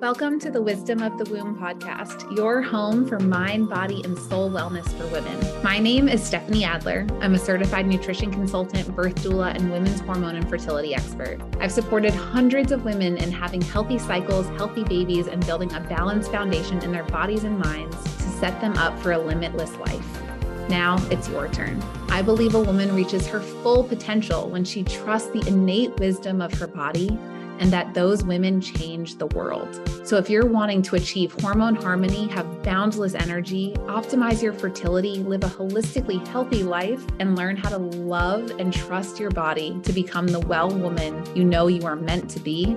Welcome to the Wisdom of the Womb podcast, your home for mind, body, and soul wellness for women. My name is Stephanie Adler. I'm a certified nutrition consultant, birth doula, and women's hormone and fertility expert. I've supported hundreds of women in having healthy cycles, healthy babies, and building a balanced foundation in their bodies and minds to set them up for a limitless life. Now it's your turn. I believe a woman reaches her full potential when she trusts the innate wisdom of her body and that those women change the world. So, if you're wanting to achieve hormone harmony, have boundless energy, optimize your fertility, live a holistically healthy life, and learn how to love and trust your body to become the well woman you know you are meant to be,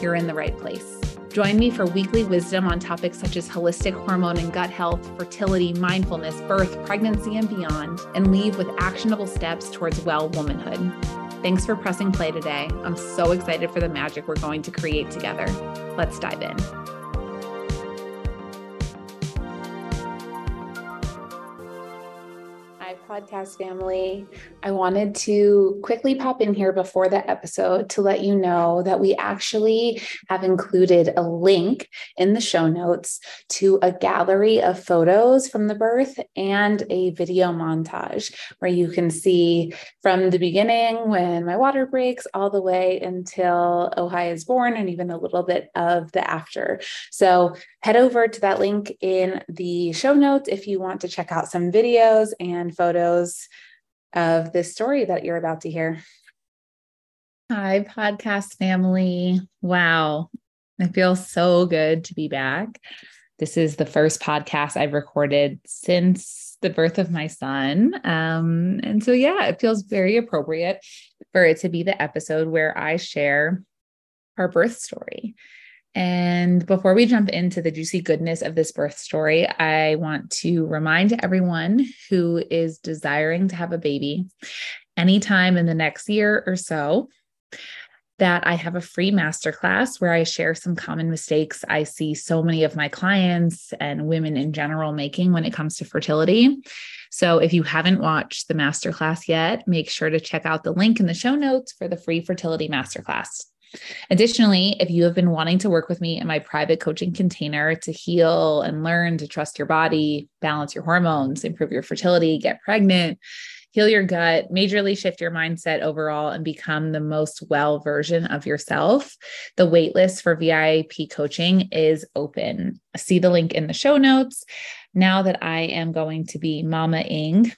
you're in the right place. Join me for weekly wisdom on topics such as holistic hormone and gut health, fertility, mindfulness, birth, pregnancy, and beyond, and leave with actionable steps towards well womanhood. Thanks for pressing play today. I'm so excited for the magic we're going to create together. Let's dive in. Podcast family. I wanted to quickly pop in here before the episode to let you know that we actually have included a link in the show notes to a gallery of photos from the birth and a video montage where you can see from the beginning when my water breaks all the way until Ojai is born and even a little bit of the after. So head over to that link in the show notes if you want to check out some videos and photos of this story that you're about to hear. Hi, podcast family. Wow. It feels so good to be back. This is the first podcast I've recorded since the birth of my son. Um, and so, yeah, it feels very appropriate for it to be the episode where I share our birth story. And before we jump into the juicy goodness of this birth story, I want to remind everyone who is desiring to have a baby anytime in the next year or so that I have a free masterclass where I share some common mistakes I see so many of my clients and women in general making when it comes to fertility. So if you haven't watched the masterclass yet, make sure to check out the link in the show notes for the free fertility masterclass. Additionally, if you have been wanting to work with me in my private coaching container to heal and learn to trust your body, balance your hormones, improve your fertility, get pregnant, heal your gut, majorly shift your mindset overall, and become the most well version of yourself, the waitlist for VIP coaching is open. See the link in the show notes. Now that I am going to be Mama Ing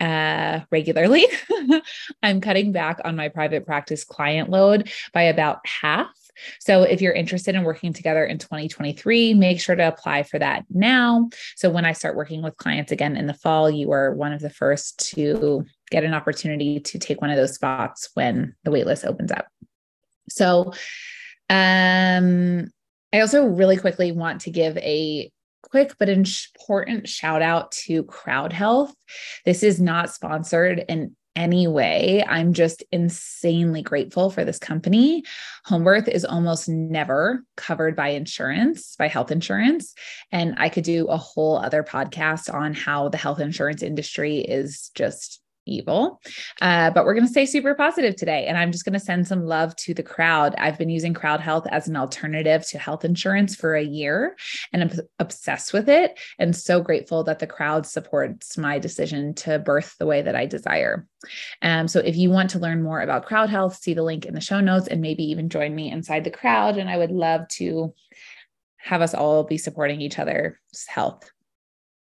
uh, regularly. I'm cutting back on my private practice client load by about half. So if you're interested in working together in 2023, make sure to apply for that now. So when I start working with clients again in the fall, you are one of the first to get an opportunity to take one of those spots when the waitlist opens up. So um I also really quickly want to give a quick but important shout out to Crowd Health. This is not sponsored in any way. I'm just insanely grateful for this company. Home birth is almost never covered by insurance, by health insurance. And I could do a whole other podcast on how the health insurance industry is just evil. Uh, but we're going to stay super positive today. And I'm just going to send some love to the crowd. I've been using Crowd Health as an alternative to health insurance for a year and I'm obsessed with it. And so grateful that the crowd supports my decision to birth the way that I desire. Um, so if you want to learn more about Crowd Health, see the link in the show notes and maybe even join me inside the crowd. And I would love to have us all be supporting each other's health.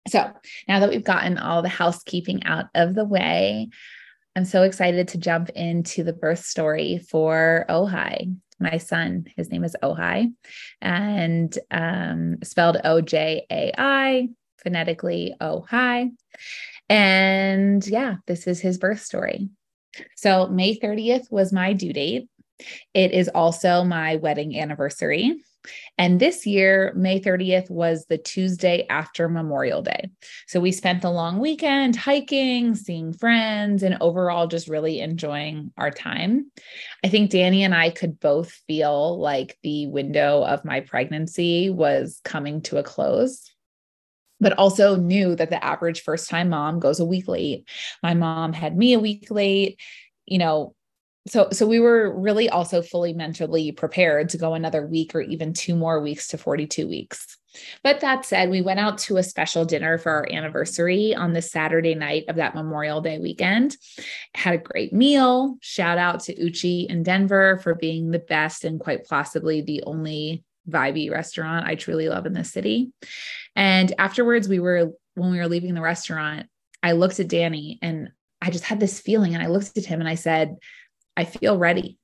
So now that we've gotten all the housekeeping out of the way, I'm so excited to jump into the birth story for Ojai, my son. His name is Ojai, and um, spelled O J A I, phonetically Ojai. And yeah, this is his birth story. So May 30th was my due date. It is also my wedding anniversary. And this year, May 30th was the Tuesday after Memorial Day. So we spent the long weekend hiking, seeing friends, and overall just really enjoying our time. I think Danny and I could both feel like the window of my pregnancy was coming to a close but also knew that the average first time mom goes a week late. My mom had me a week late. You know, so so we were really also fully mentally prepared to go another week or even two more weeks to 42 weeks. But that said we went out to a special dinner for our anniversary on the saturday night of that memorial day weekend. Had a great meal. Shout out to uchi in denver for being the best and quite possibly the only vibey restaurant i truly love in this city. And afterwards we were when we were leaving the restaurant i looked at danny and i just had this feeling and i looked at him and i said I feel ready.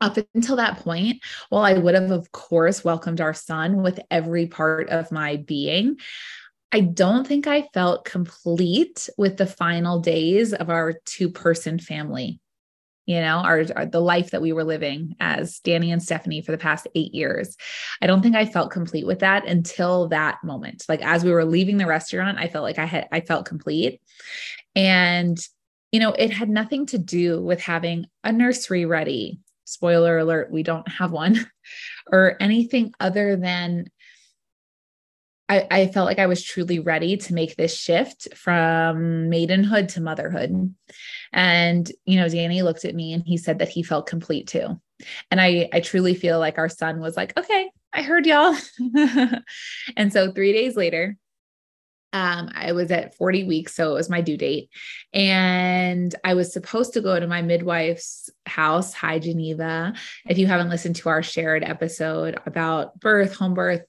Up until that point, while I would have, of course, welcomed our son with every part of my being, I don't think I felt complete with the final days of our two person family. You know, our, our, the life that we were living as Danny and Stephanie for the past eight years. I don't think I felt complete with that until that moment. Like as we were leaving the restaurant, I felt like I had I felt complete. And you know, it had nothing to do with having a nursery ready. Spoiler alert, we don't have one, or anything other than I, I, felt like I was truly ready to make this shift from maidenhood to motherhood. And, you know, Danny looked at me and he said that he felt complete too. And I, I truly feel like our son was like, okay, I heard y'all. and so three days later, um, I was at 40 weeks, so it was my due date. And I was supposed to go to my midwife's house, Hi Geneva. If you haven't listened to our shared episode about birth, home birth,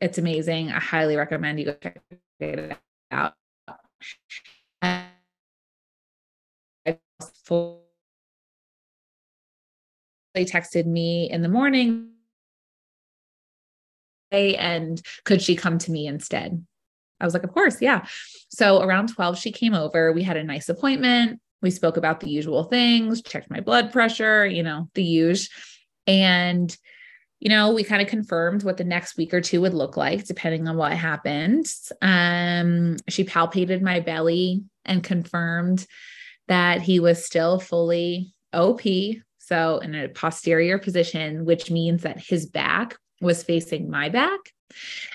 it's amazing. I highly recommend you go check it out. They texted me in the morning and could she come to me instead? I was like, of course, yeah. So around 12, she came over. We had a nice appointment. We spoke about the usual things, checked my blood pressure, you know, the use. And, you know, we kind of confirmed what the next week or two would look like, depending on what happened. Um, she palpated my belly and confirmed that he was still fully OP. So in a posterior position, which means that his back was facing my back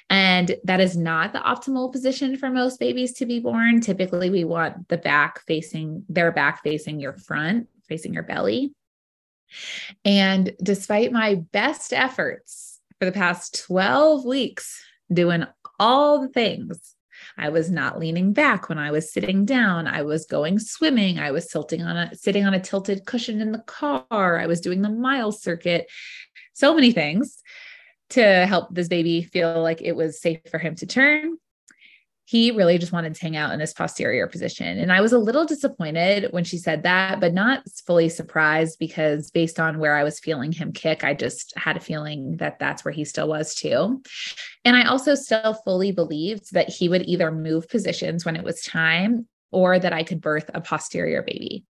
and that is not the optimal position for most babies to be born. Typically, we want the back facing their back facing your front, facing your belly. And despite my best efforts for the past 12 weeks, doing all the things, I was not leaning back when I was sitting down. I was going swimming. I was tilting on a sitting on a tilted cushion in the car. I was doing the mile circuit. So many things to help this baby feel like it was safe for him to turn. He really just wanted to hang out in this posterior position. And I was a little disappointed when she said that, but not fully surprised because based on where I was feeling him kick, I just had a feeling that that's where he still was too. And I also still fully believed that he would either move positions when it was time or that I could birth a posterior baby.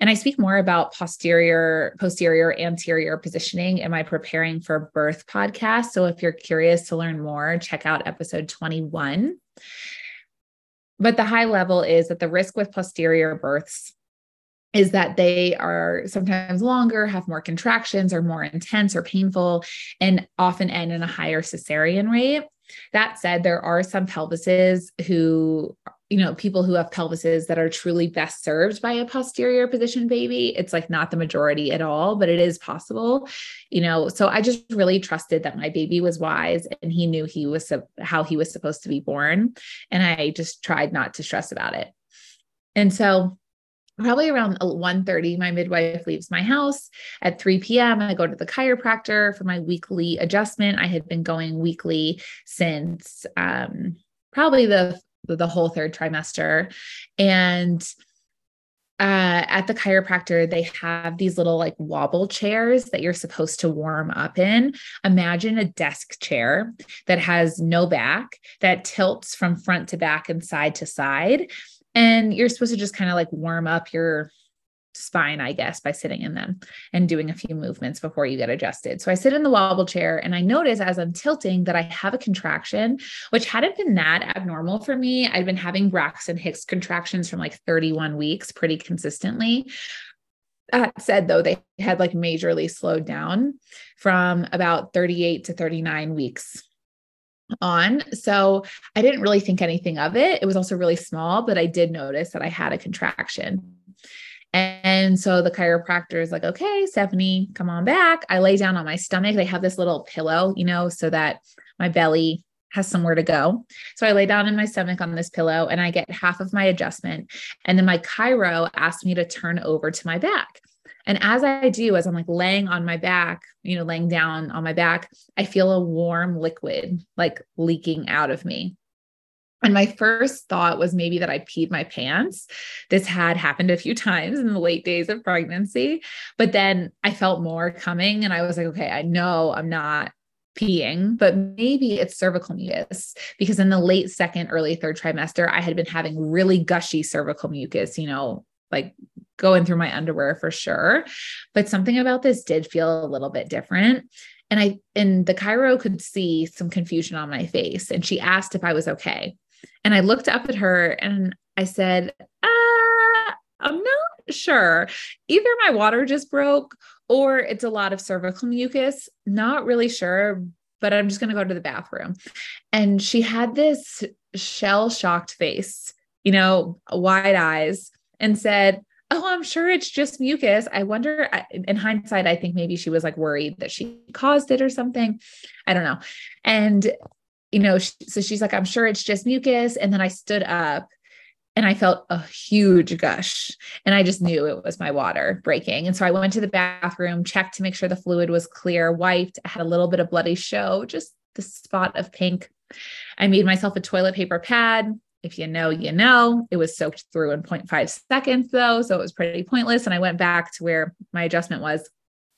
And I speak more about posterior, posterior, anterior positioning in my preparing for birth podcast. So if you're curious to learn more, check out episode 21. But the high level is that the risk with posterior births is that they are sometimes longer, have more contractions, are more intense or painful, and often end in a higher cesarean rate. That said, there are some pelvises who you know, people who have pelvises that are truly best served by a posterior position baby. It's like not the majority at all, but it is possible, you know. So I just really trusted that my baby was wise and he knew he was how he was supposed to be born. And I just tried not to stress about it. And so probably around 1.30 my midwife leaves my house at 3 p.m i go to the chiropractor for my weekly adjustment i had been going weekly since um, probably the the whole third trimester. And uh, at the chiropractor, they have these little like wobble chairs that you're supposed to warm up in. Imagine a desk chair that has no back, that tilts from front to back and side to side. And you're supposed to just kind of like warm up your spine, I guess, by sitting in them and doing a few movements before you get adjusted. So I sit in the wobble chair and I notice as I'm tilting that I have a contraction, which hadn't been that abnormal for me. I'd been having Braxton Hicks contractions from like 31 weeks pretty consistently. That said, though, they had like majorly slowed down from about 38 to 39 weeks on. So I didn't really think anything of it. It was also really small, but I did notice that I had a contraction. And so the chiropractor is like, okay, Stephanie, come on back. I lay down on my stomach. They have this little pillow, you know, so that my belly has somewhere to go. So I lay down in my stomach on this pillow and I get half of my adjustment. And then my chiro asked me to turn over to my back. And as I do, as I'm like laying on my back, you know, laying down on my back, I feel a warm liquid like leaking out of me. And my first thought was maybe that I peed my pants. This had happened a few times in the late days of pregnancy, but then I felt more coming and I was like, okay, I know I'm not peeing, but maybe it's cervical mucus because in the late second, early third trimester, I had been having really gushy cervical mucus, you know, like going through my underwear for sure. But something about this did feel a little bit different. And I, and the chiro could see some confusion on my face. And she asked if I was okay. And I looked up at her and I said, uh, I'm not sure. Either my water just broke or it's a lot of cervical mucus. Not really sure, but I'm just going to go to the bathroom. And she had this shell shocked face, you know, wide eyes, and said, Oh, I'm sure it's just mucus. I wonder, in hindsight, I think maybe she was like worried that she caused it or something. I don't know. And, you know, so she's like, I'm sure it's just mucus. And then I stood up and I felt a huge gush. And I just knew it was my water breaking. And so I went to the bathroom, checked to make sure the fluid was clear, wiped, I had a little bit of bloody show, just the spot of pink. I made myself a toilet paper pad. If you know, you know. It was soaked through in 0.5 seconds, though. So it was pretty pointless. And I went back to where my adjustment was.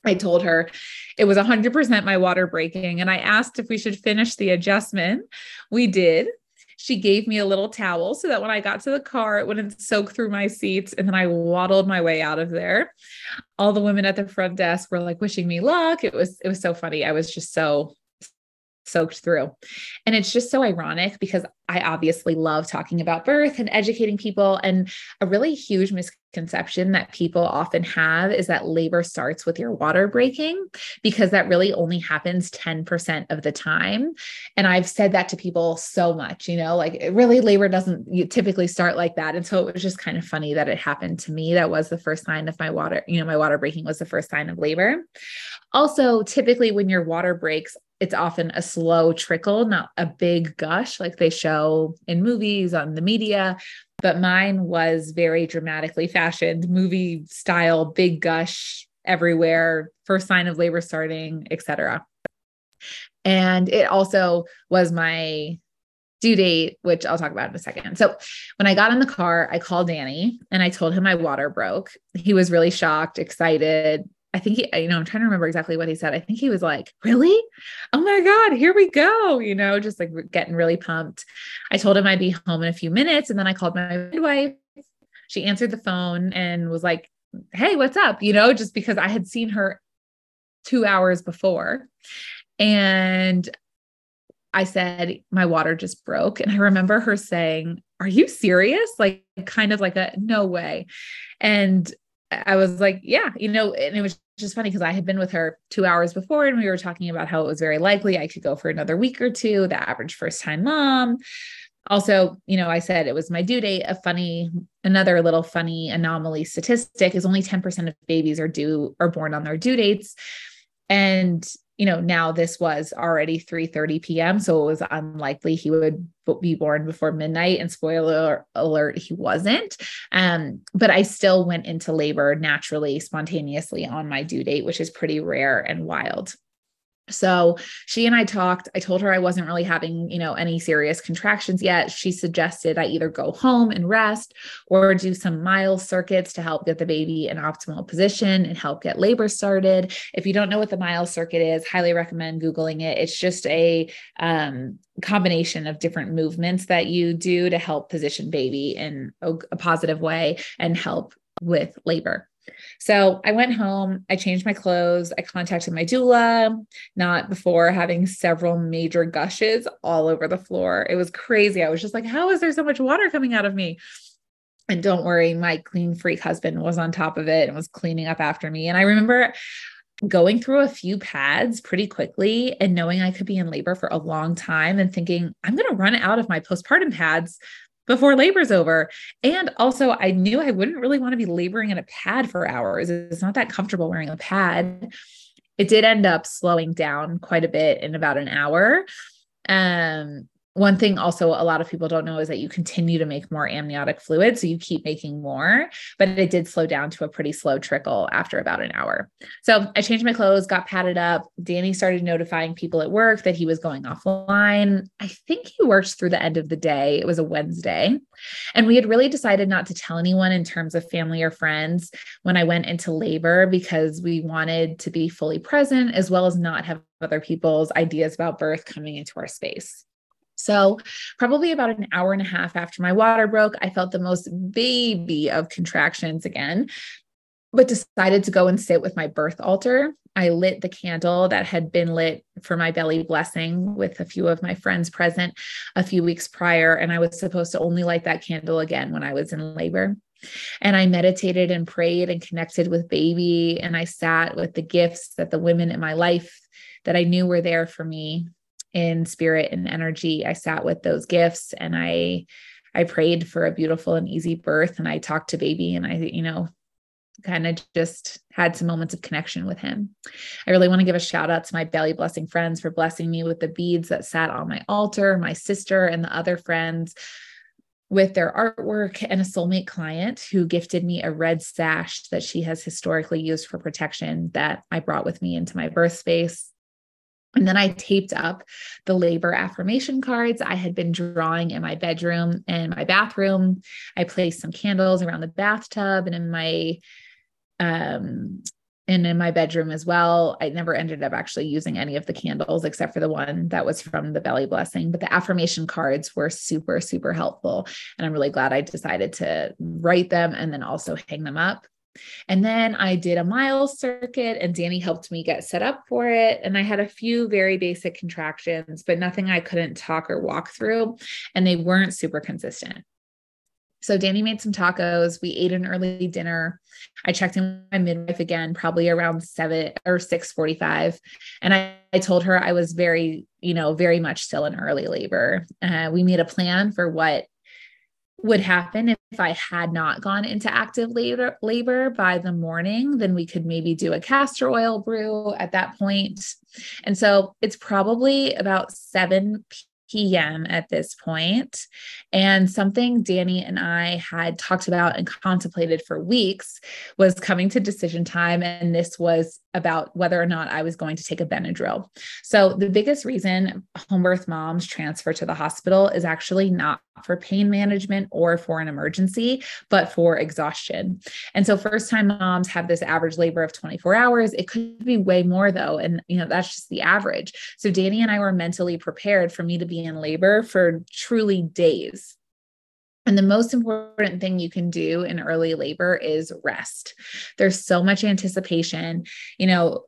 I told her it was 100% my water breaking. And I asked if we should finish the adjustment. We did she gave me a little towel so that when I got to the car, it wouldn't soak through my seats. And then I waddled my way out of there. All the women at the front desk were like wishing me luck. It was, it was so funny. I was just so soaked through. And it's just so ironic because I obviously love talking about birth and educating people. And a really huge misconception that people often have is that labor starts with your water breaking because that really only happens 10% of the time. And I've said that to people so much, you know, like really labor doesn't typically start like that. And so it was just kind of funny that it happened to me. That was the first sign of my water, you know, my water breaking was the first sign of labor. Also, typically when your water breaks, it's often a slow trickle, not a big gush like they show in movies on the media. But mine was very dramatically fashioned, movie style, big gush everywhere, first sign of labor starting, etc. And it also was my due date, which I'll talk about in a second. So when I got in the car, I called Danny and I told him my water broke. He was really shocked, excited, I think he, you know, I'm trying to remember exactly what he said. I think he was like, Really? Oh my God, here we go. You know, just like getting really pumped. I told him I'd be home in a few minutes. And then I called my midwife. She answered the phone and was like, Hey, what's up? You know, just because I had seen her two hours before. And I said, My water just broke. And I remember her saying, Are you serious? Like, kind of like a no way. And I was like, yeah, you know, and it was just funny because I had been with her two hours before and we were talking about how it was very likely I could go for another week or two, the average first time mom. Also, you know, I said it was my due date. A funny, another little funny anomaly statistic is only 10% of babies are due or born on their due dates. And you know now this was already 3 30 p.m so it was unlikely he would be born before midnight and spoiler alert he wasn't. Um, but i still went into labor naturally spontaneously on my due date which is pretty rare and wild so she and I talked. I told her I wasn't really having, you know, any serious contractions yet. She suggested I either go home and rest or do some mile circuits to help get the baby in optimal position and help get labor started. If you don't know what the mile circuit is, highly recommend Googling it. It's just a um, combination of different movements that you do to help position baby in a, a positive way and help with labor. So I went home, I changed my clothes, I contacted my doula, not before having several major gushes all over the floor. It was crazy. I was just like, how is there so much water coming out of me? And don't worry, my clean freak husband was on top of it and was cleaning up after me. And I remember going through a few pads pretty quickly and knowing I could be in labor for a long time and thinking, I'm going to run out of my postpartum pads before labor's over. And also, I knew I wouldn't really want to be laboring in a pad for hours. It's not that comfortable wearing a pad. It did end up slowing down quite a bit in about an hour. Um, one thing also a lot of people don't know is that you continue to make more amniotic fluid. So you keep making more, but it did slow down to a pretty slow trickle after about an hour. So I changed my clothes, got padded up. Danny started notifying people at work that he was going offline. I think he worked through the end of the day. It was a Wednesday. And we had really decided not to tell anyone in terms of family or friends when I went into labor because we wanted to be fully present as well as not have other people's ideas about birth coming into our space. So, probably about an hour and a half after my water broke, I felt the most baby of contractions again, but decided to go and sit with my birth altar. I lit the candle that had been lit for my belly blessing with a few of my friends present a few weeks prior. And I was supposed to only light that candle again when I was in labor. And I meditated and prayed and connected with baby. And I sat with the gifts that the women in my life that I knew were there for me in spirit and energy. I sat with those gifts and I I prayed for a beautiful and easy birth and I talked to baby and I you know kind of just had some moments of connection with him. I really want to give a shout out to my belly blessing friends for blessing me with the beads that sat on my altar, my sister and the other friends with their artwork and a soulmate client who gifted me a red sash that she has historically used for protection that I brought with me into my birth space. And then I taped up the labor affirmation cards I had been drawing in my bedroom and my bathroom. I placed some candles around the bathtub and in my um and in my bedroom as well. I never ended up actually using any of the candles except for the one that was from the belly blessing, but the affirmation cards were super super helpful and I'm really glad I decided to write them and then also hang them up. And then I did a mile circuit, and Danny helped me get set up for it. And I had a few very basic contractions, but nothing I couldn't talk or walk through. And they weren't super consistent. So Danny made some tacos. We ate an early dinner. I checked in with my midwife again, probably around seven or six forty-five, and I, I told her I was very, you know, very much still in early labor. Uh, we made a plan for what would happen if I had not gone into active labor, labor by the morning, then we could maybe do a castor oil brew at that point. And so it's probably about 7 p.m. at this point. And something Danny and I had talked about and contemplated for weeks was coming to decision time. And this was about whether or not I was going to take a Benadryl. So, the biggest reason home birth moms transfer to the hospital is actually not for pain management or for an emergency, but for exhaustion. And so, first time moms have this average labor of 24 hours. It could be way more though. And, you know, that's just the average. So, Danny and I were mentally prepared for me to be in labor for truly days. And the most important thing you can do in early labor is rest. There's so much anticipation. You know,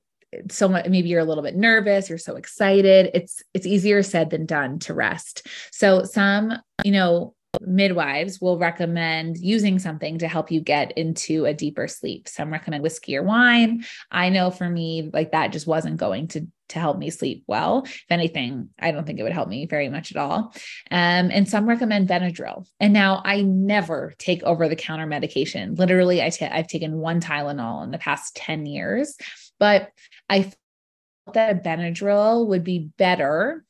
so much maybe you're a little bit nervous you're so excited it's it's easier said than done to rest so some you know midwives will recommend using something to help you get into a deeper sleep. Some recommend whiskey or wine. I know for me, like that just wasn't going to to help me sleep well. If anything, I don't think it would help me very much at all. Um, and some recommend Benadryl. And now I never take over the counter medication. Literally, i t- I've taken one Tylenol in the past 10 years, but I felt that a Benadryl would be better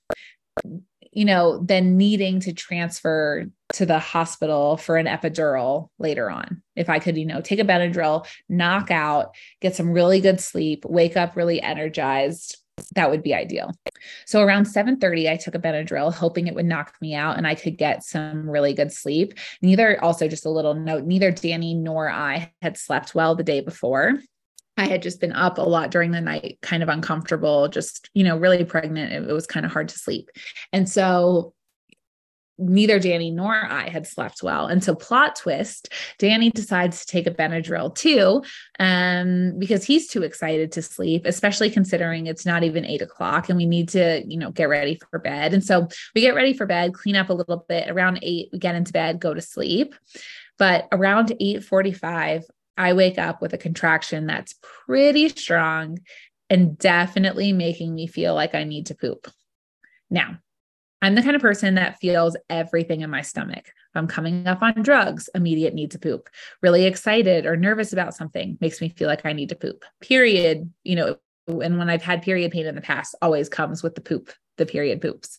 you know, than needing to transfer to the hospital for an epidural later on. If I could, you know, take a Benadryl, knock out, get some really good sleep, wake up really energized, that would be ideal. So around 7:30 I took a Benadryl hoping it would knock me out and I could get some really good sleep. Neither also just a little note, neither Danny nor I had slept well the day before. I had just been up a lot during the night, kind of uncomfortable, just, you know, really pregnant. It, it was kind of hard to sleep. And so neither Danny nor I had slept well. And so plot twist, Danny decides to take a Benadryl too, um, because he's too excited to sleep, especially considering it's not even eight o'clock and we need to, you know, get ready for bed. And so we get ready for bed, clean up a little bit around eight, we get into bed, go to sleep. But around 8:45, I wake up with a contraction that's pretty strong and definitely making me feel like I need to poop. Now, I'm the kind of person that feels everything in my stomach. If I'm coming up on drugs, immediate need to poop. Really excited or nervous about something makes me feel like I need to poop. Period. You know, and when I've had period pain in the past, always comes with the poop, the period poops.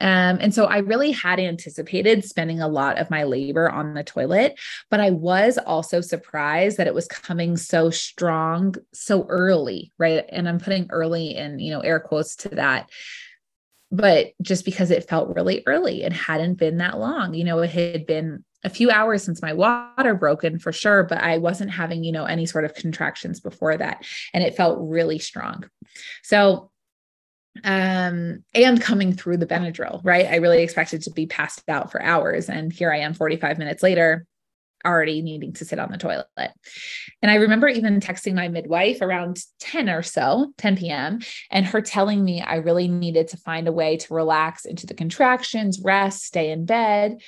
Um, and so I really had anticipated spending a lot of my labor on the toilet, but I was also surprised that it was coming so strong so early, right? And I'm putting early in, you know, air quotes to that. But just because it felt really early, it hadn't been that long. You know, it had been a few hours since my water broken for sure, but I wasn't having, you know, any sort of contractions before that. And it felt really strong. So um, and coming through the Benadryl, right? I really expected to be passed out for hours. And here I am 45 minutes later, already needing to sit on the toilet. And I remember even texting my midwife around 10 or so, 10 p.m., and her telling me I really needed to find a way to relax into the contractions, rest, stay in bed,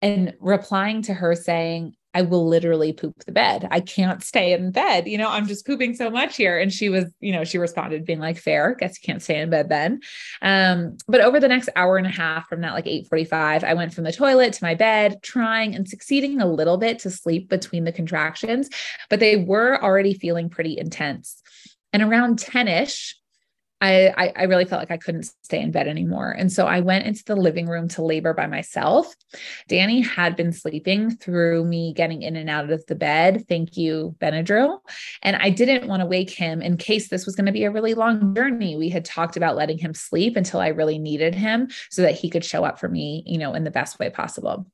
and replying to her saying, I will literally poop the bed. I can't stay in bed. You know, I'm just pooping so much here. And she was, you know, she responded being like, fair, guess you can't stay in bed then. Um, but over the next hour and a half from that like 845, I went from the toilet to my bed, trying and succeeding a little bit to sleep between the contractions, but they were already feeling pretty intense. And around 10-ish, I, I, really felt like I couldn't stay in bed anymore. And so I went into the living room to labor by myself. Danny had been sleeping through me getting in and out of the bed. Thank you, Benadryl. And I didn't want to wake him in case this was going to be a really long journey. We had talked about letting him sleep until I really needed him so that he could show up for me, you know, in the best way possible.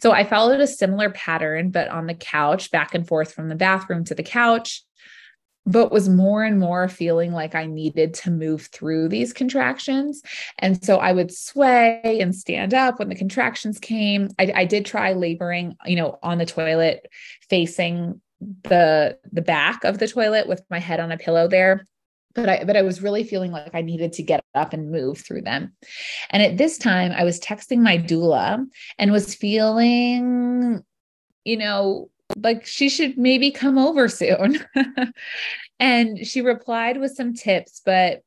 So I followed a similar pattern, but on the couch, back and forth from the bathroom to the couch but was more and more feeling like I needed to move through these contractions. And so I would sway and stand up when the contractions came. I, I did try laboring, you know, on the toilet facing the the back of the toilet with my head on a pillow there but I but I was really feeling like I needed to get up and move through them. And at this time I was texting my doula and was feeling you know like she should maybe come over soon. and she replied with some tips, but,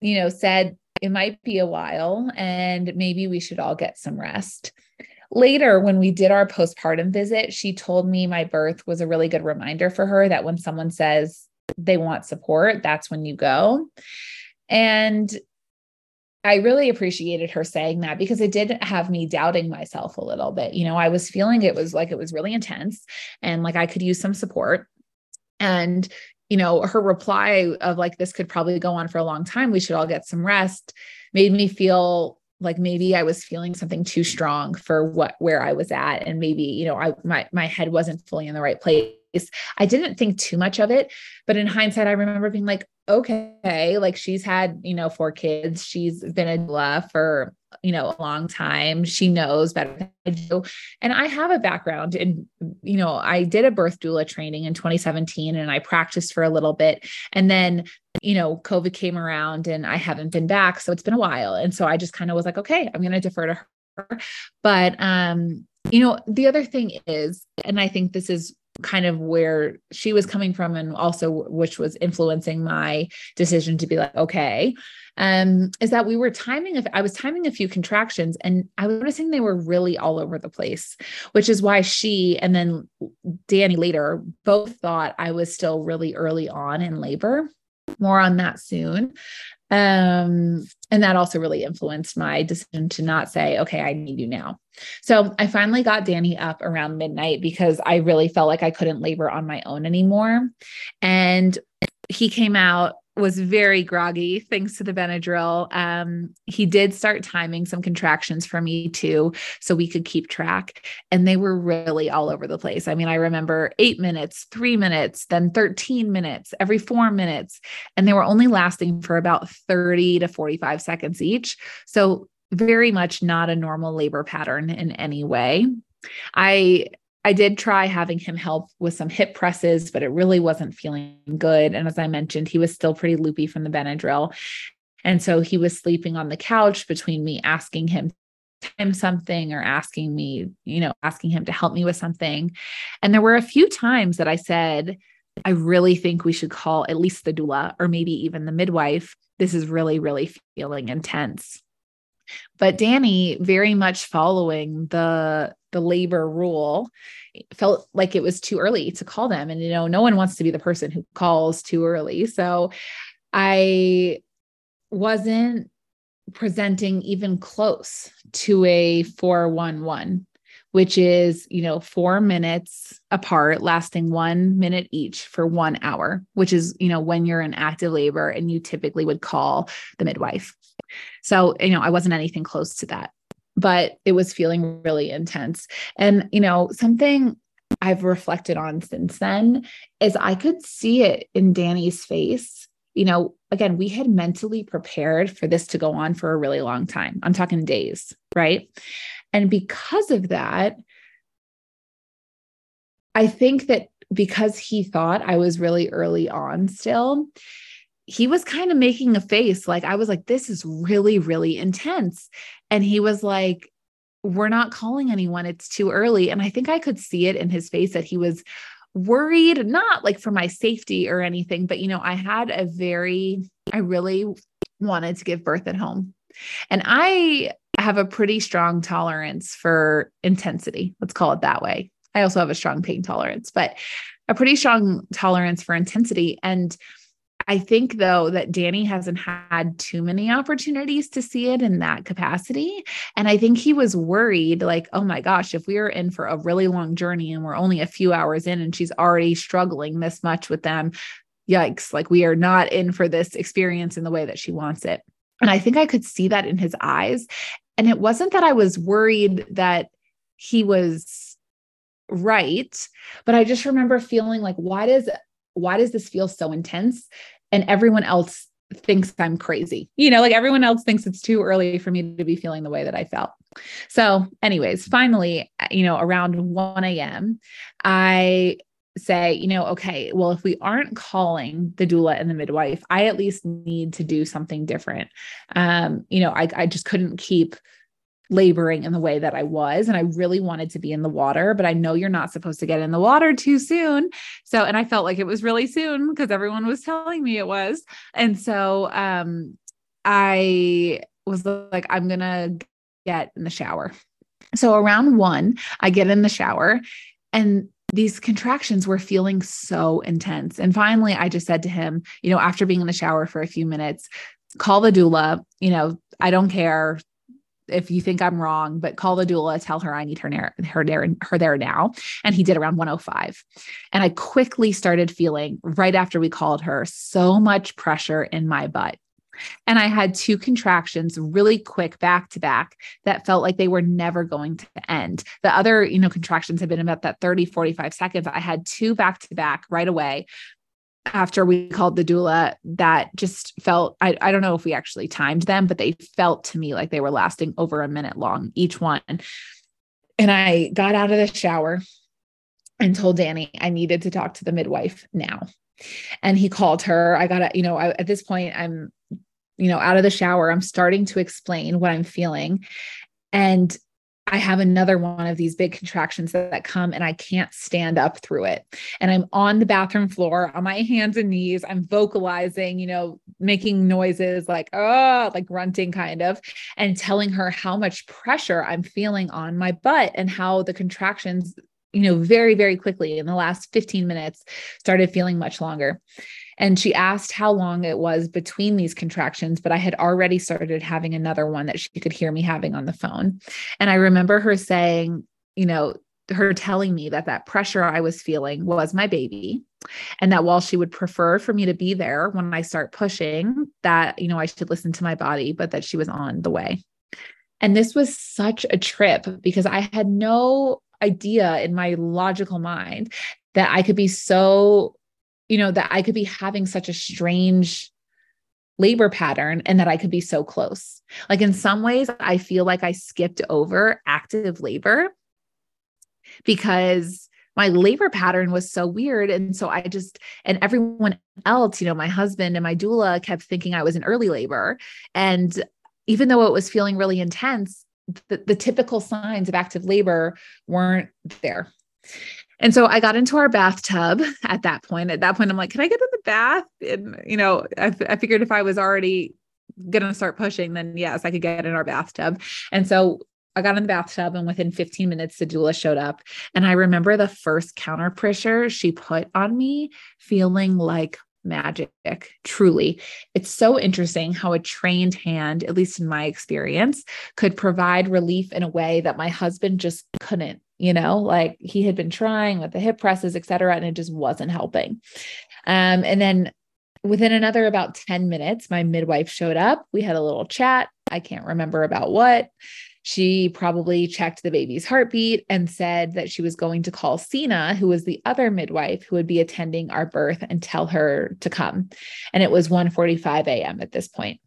you know, said it might be a while and maybe we should all get some rest. Later, when we did our postpartum visit, she told me my birth was a really good reminder for her that when someone says they want support, that's when you go. And I really appreciated her saying that because it did have me doubting myself a little bit. You know, I was feeling it was like it was really intense and like I could use some support. And, you know, her reply of like, this could probably go on for a long time. We should all get some rest made me feel like maybe I was feeling something too strong for what where I was at. And maybe, you know, I my my head wasn't fully in the right place. I didn't think too much of it. But in hindsight, I remember being like, okay, like she's had, you know, four kids. She's been a doula for, you know, a long time. She knows better than I do. And I have a background in, you know, I did a birth doula training in 2017 and I practiced for a little bit. And then, you know, COVID came around and I haven't been back. So it's been a while. And so I just kind of was like, okay, I'm going to defer to her. But, um, you know, the other thing is, and I think this is kind of where she was coming from and also which was influencing my decision to be like okay. Um is that we were timing if I was timing a few contractions and I was noticing they were really all over the place which is why she and then Danny later both thought I was still really early on in labor. More on that soon um, and that also really influenced my decision to not say, okay, I need you now. So I finally got Danny up around midnight because I really felt like I couldn't labor on my own anymore. And he came out was very groggy thanks to the Benadryl. Um, he did start timing some contractions for me too, so we could keep track. And they were really all over the place. I mean, I remember eight minutes, three minutes, then 13 minutes, every four minutes. And they were only lasting for about 30 to 45 seconds each. So, very much not a normal labor pattern in any way. I I did try having him help with some hip presses, but it really wasn't feeling good. And as I mentioned, he was still pretty loopy from the Benadryl. And so he was sleeping on the couch between me asking him something or asking me, you know, asking him to help me with something. And there were a few times that I said, I really think we should call at least the doula or maybe even the midwife. This is really, really feeling intense. But Danny, very much following the the labor rule, felt like it was too early to call them. And you know, no one wants to be the person who calls too early. So I wasn't presenting even close to a 411 which is, you know, four minutes apart, lasting one minute each for one hour, which is, you know, when you're in active labor and you typically would call the midwife. So, you know, I wasn't anything close to that, but it was feeling really intense. And, you know, something I've reflected on since then is I could see it in Danny's face. You know, again, we had mentally prepared for this to go on for a really long time. I'm talking days, right? And because of that, I think that because he thought I was really early on still, he was kind of making a face like I was like, this is really, really intense. And he was like, we're not calling anyone. It's too early. And I think I could see it in his face that he was worried, not like for my safety or anything, but you know, I had a very, I really wanted to give birth at home. And I have a pretty strong tolerance for intensity. Let's call it that way. I also have a strong pain tolerance, but a pretty strong tolerance for intensity. And I think, though, that Danny hasn't had too many opportunities to see it in that capacity. And I think he was worried, like, oh my gosh, if we are in for a really long journey and we're only a few hours in and she's already struggling this much with them, yikes, like we are not in for this experience in the way that she wants it. And I think I could see that in his eyes. And it wasn't that I was worried that he was right, but I just remember feeling like, why does why does this feel so intense? And everyone else thinks I'm crazy. You know, like everyone else thinks it's too early for me to be feeling the way that I felt. So, anyways, finally, you know, around 1 a.m., I say, you know, okay, well, if we aren't calling the doula and the midwife, I at least need to do something different. Um, you know, I, I just couldn't keep laboring in the way that I was. And I really wanted to be in the water, but I know you're not supposed to get in the water too soon. So, and I felt like it was really soon because everyone was telling me it was. And so, um, I was like, I'm going to get in the shower. So around one, I get in the shower and these contractions were feeling so intense. And finally, I just said to him, you know, after being in the shower for a few minutes, call the doula. You know, I don't care if you think I'm wrong, but call the doula, tell her I need her there, her there, her there now. And he did around 105. And I quickly started feeling right after we called her so much pressure in my butt. And I had two contractions really quick back to back that felt like they were never going to end. The other, you know, contractions had been about that 30, 45 seconds. I had two back to back right away after we called the doula that just felt I, I don't know if we actually timed them but they felt to me like they were lasting over a minute long each one and i got out of the shower and told danny i needed to talk to the midwife now and he called her i got you know I, at this point i'm you know out of the shower i'm starting to explain what i'm feeling and I have another one of these big contractions that, that, come and I can't stand up through it. And I'm on the bathroom floor on my hands and knees. I'm vocalizing, you know, making noises like, oh, like grunting kind of, and telling her how much pressure I'm feeling on my butt and how the contractions, you know, very, very quickly in the last 15 minutes started feeling much longer. And she asked how long it was between these contractions, but I had already started having another one that she could hear me having on the phone. And I remember her saying, you know, her telling me that that pressure I was feeling was my baby and that while she would prefer for me to be there when I start pushing that you know I should listen to my body but that she was on the way. And this was such a trip because I had no idea in my logical mind that I could be so you know, that I could be having such a strange labor pattern and that I could be so close. Like in some ways, I feel like I skipped over active labor because my labor pattern was so weird. And so I just, and everyone else, you know, my husband and my doula kept thinking I was in early labor. And even though it was feeling really intense, the, the typical signs of active labor weren't there. And so I got into our bathtub at that point. At that point, I'm like, can I get in the bath? And, you know, I, I figured if I was already gonna start pushing, then yes, I could get in our bathtub. And so I got in the bathtub and within 15 minutes, the doula showed up. And I remember the first counter pressure she put on me feeling like magic, truly. It's so interesting how a trained hand, at least in my experience, could provide relief in a way that my husband just couldn't. You know, like he had been trying with the hip presses, et cetera, and it just wasn't helping. Um, and then within another about 10 minutes, my midwife showed up. We had a little chat. I can't remember about what. She probably checked the baby's heartbeat and said that she was going to call Sina, who was the other midwife who would be attending our birth, and tell her to come. And it was 1:45 a.m. at this point.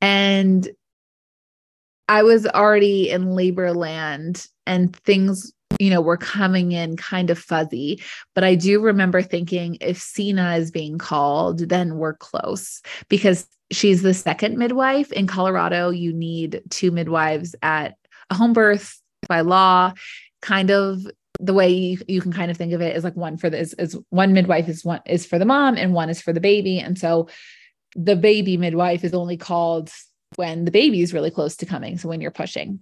And I was already in labor land and things you know, were coming in kind of fuzzy. But I do remember thinking if Sina is being called, then we're close because she's the second midwife. In Colorado, you need two midwives at a home birth by law, kind of the way you, you can kind of think of it is like one for this is one midwife is one is for the mom and one is for the baby. And so the baby midwife is only called when the baby is really close to coming. So when you're pushing.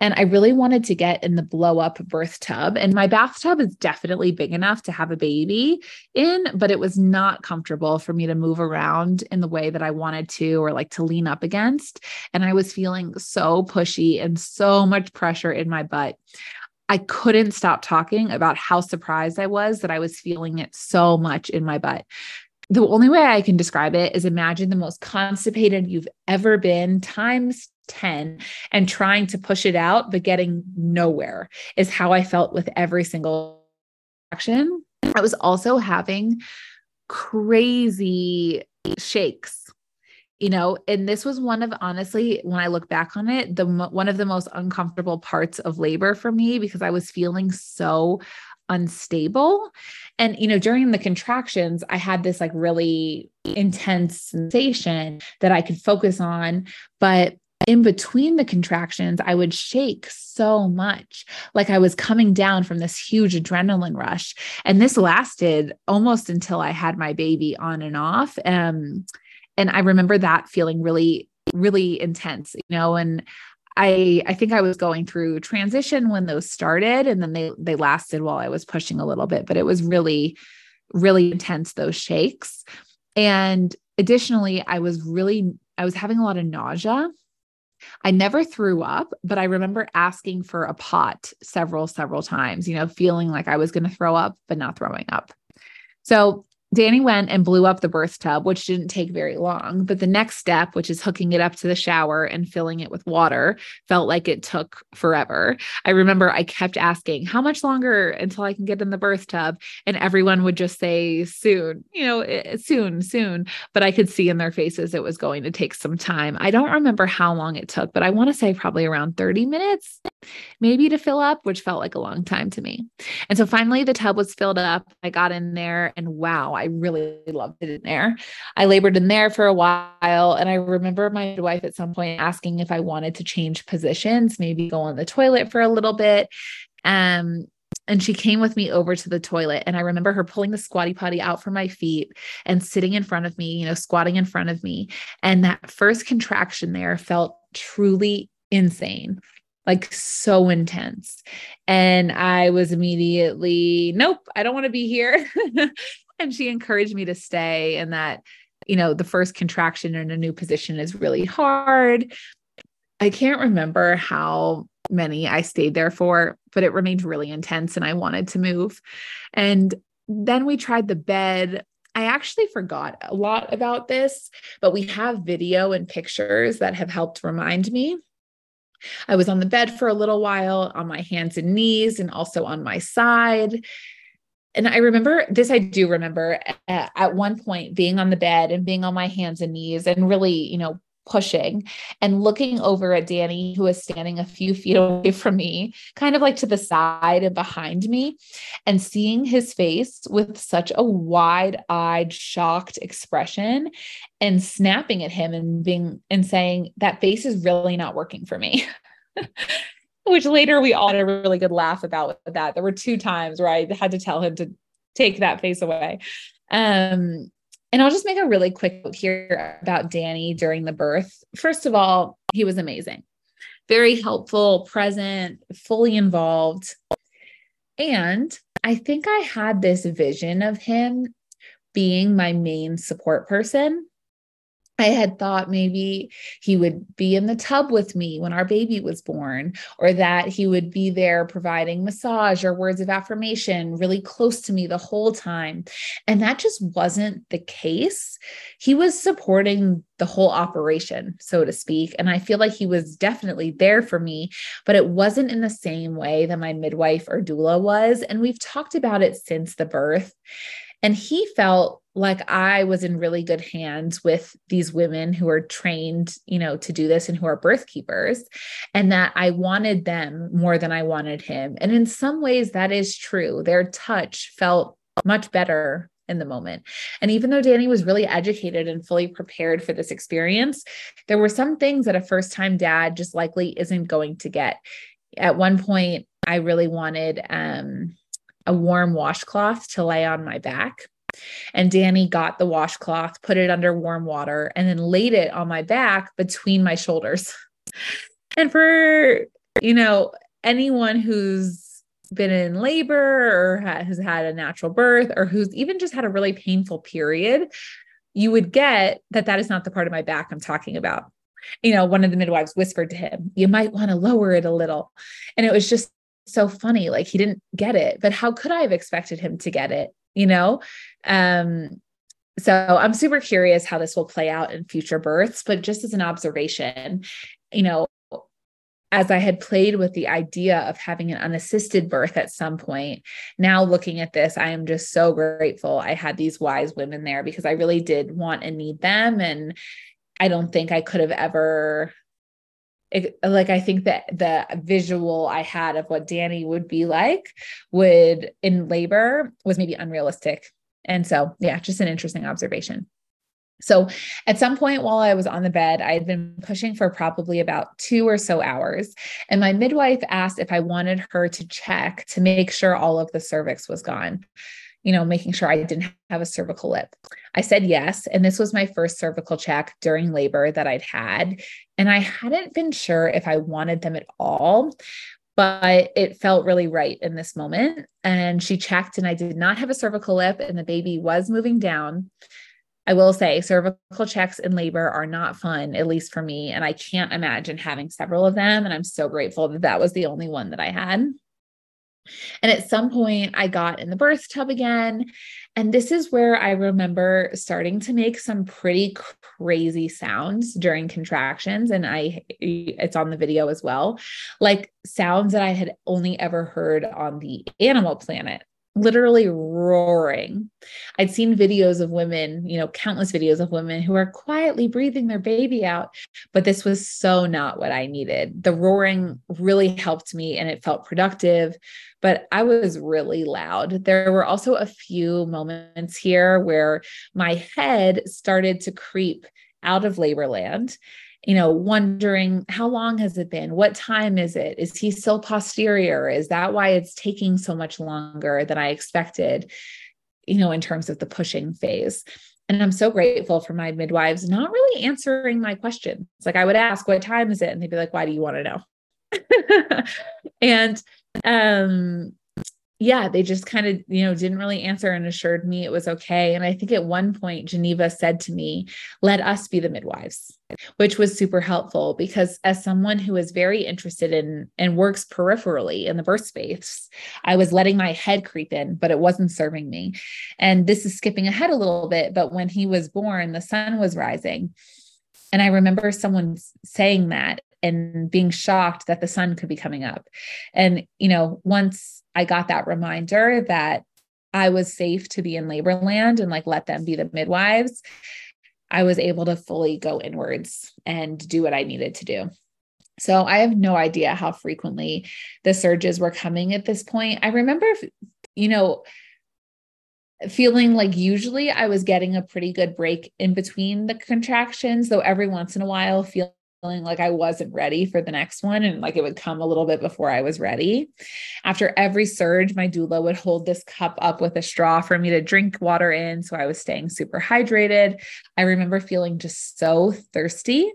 And I really wanted to get in the blow up birth tub. And my bathtub is definitely big enough to have a baby in, but it was not comfortable for me to move around in the way that I wanted to or like to lean up against. And I was feeling so pushy and so much pressure in my butt. I couldn't stop talking about how surprised I was that I was feeling it so much in my butt the only way I can describe it is imagine the most constipated you've ever been times 10 and trying to push it out, but getting nowhere is how I felt with every single action. I was also having crazy shakes you know and this was one of honestly when i look back on it the one of the most uncomfortable parts of labor for me because i was feeling so unstable and you know during the contractions i had this like really intense sensation that i could focus on but in between the contractions, I would shake so much, like I was coming down from this huge adrenaline rush. And this lasted almost until I had my baby on and off. Um, and I remember that feeling really, really intense, you know, and I I think I was going through transition when those started and then they they lasted while I was pushing a little bit, but it was really, really intense, those shakes. And additionally, I was really, I was having a lot of nausea I never threw up, but I remember asking for a pot several, several times, you know, feeling like I was going to throw up, but not throwing up. So Danny went and blew up the birth tub, which didn't take very long. But the next step, which is hooking it up to the shower and filling it with water, felt like it took forever. I remember I kept asking, How much longer until I can get in the birth tub? And everyone would just say, Soon, you know, eh, eh, soon, soon. But I could see in their faces it was going to take some time. I don't remember how long it took, but I want to say probably around 30 minutes, maybe to fill up, which felt like a long time to me. And so finally the tub was filled up. I got in there and wow, really loved it in there. I labored in there for a while. And I remember midwife at some point asking if I wanted to change positions, maybe go on the toilet for a little bit. Um, and she came with me over to the toilet and i remember her pulling the squatty potty out from my feet and sitting in front of me you know squatting in front of me and that first contraction there felt truly insane like so intense and i was immediately nope i don't want to be here and she encouraged me to stay and that you know the first contraction in a new position is really hard. I can't remember how many i stayed there for but it remained really intense and i wanted to move. And then we tried the bed. I actually forgot a lot about this, but we have video and pictures that have helped remind me. I was on the bed for a little while on my hands and knees and also on my side and I remember this, I do remember at, at one point being on the bed and being on my hands and knees and really, you know, pushing and looking over at Danny, who was standing a few feet away from me, kind of like to the side and behind me, and seeing his face with such a wide eyed, shocked expression and snapping at him and being and saying, That face is really not working for me. which later we all had a really good laugh about that. There were two times where I had to tell him to take that face away. Um, And I'll just make a really quick note here about Danny during the birth. First of all, he was amazing, very helpful, present, fully involved. And I think I had this vision of him being my main support person I had thought maybe he would be in the tub with me when our baby was born, or that he would be there providing massage or words of affirmation really close to me the whole time. And that just wasn't the case. He was supporting the whole operation, so to speak. And I feel like he was definitely there for me, but it wasn't in the same way that my midwife or doula was. And we've talked about it since the birth. And he felt like I was in really good hands with these women who are trained, you know, to do this and who are birth keepers, and that I wanted them more than I wanted him. And in some ways, that is true. Their touch felt much better in the moment. And even though Danny was really educated and fully prepared for this experience, there were some things that a first time dad just likely isn't going to get. At one point, I really wanted, um, a warm washcloth to lay on my back. And Danny got the washcloth, put it under warm water, and then laid it on my back between my shoulders. And for, you know, anyone who's been in labor or has had a natural birth or who's even just had a really painful period, you would get that that is not the part of my back I'm talking about. You know, one of the midwives whispered to him, You might want to lower it a little. And it was just so funny. Like he didn't get it, but how could I have expected him to get it? You know? Um, so I'm super curious how this will play out in future births, but just as an observation, you know, as I had played with the idea of having an unassisted birth at some point, now looking at this, I am just so grateful I had these wise women there because I really did want and need them. And I don't think I could have ever like I think that the visual I had of what Danny would be like would in labor was maybe unrealistic. And so, yeah, just an interesting observation. So, at some point while I was on the bed, I had been pushing for probably about two or so hours. And my midwife asked if I wanted her to check to make sure all of the cervix was gone you know, making sure I didn't have a cervical lip. I said yes. And this was my first cervical check during labor that I'd had. And I hadn't been sure if I wanted them at all, but it felt really right in this moment. And she checked, and I did not have a cervical lip, and the baby was moving down. I will say cervical checks in labor are not fun, at least for me. And I can't imagine having several of them. And I'm so grateful that that was the only one that I had. And at some point, I got in the birth tub again. And this is where I remember starting to make some pretty crazy sounds during contractions. And I, it's on the video as well, like sounds that I had only ever heard on the animal planet literally roaring. I'd seen videos of women, you know, countless videos of women who are quietly breathing their baby out, but this was so not what I needed. The roaring really helped me and it felt productive, but I was really loud. There were also a few moments here where my head started to creep out of labor land you know, wondering how long has it been? What time is it? Is he still posterior? Is that why it's taking so much longer than I expected, you know, in terms of the pushing phase? And I'm so grateful for my midwives not really answering my questions. Like I would ask, what time is it? And they'd be like, why do you want to know? and um yeah, they just kind of, you know, didn't really answer and assured me it was okay. And I think at one point, Geneva said to me, let us be the midwives, which was super helpful because as someone who is very interested in and works peripherally in the birth space, I was letting my head creep in, but it wasn't serving me. And this is skipping ahead a little bit, but when he was born, the sun was rising. And I remember someone saying that and being shocked that the sun could be coming up. And, you know, once I got that reminder that I was safe to be in labor land and like let them be the midwives, I was able to fully go inwards and do what I needed to do. So I have no idea how frequently the surges were coming at this point. I remember, you know, feeling like usually I was getting a pretty good break in between the contractions, though every once in a while feeling like I wasn't ready for the next one and like it would come a little bit before I was ready. After every surge, my doula would hold this cup up with a straw for me to drink water in. So I was staying super hydrated. I remember feeling just so thirsty.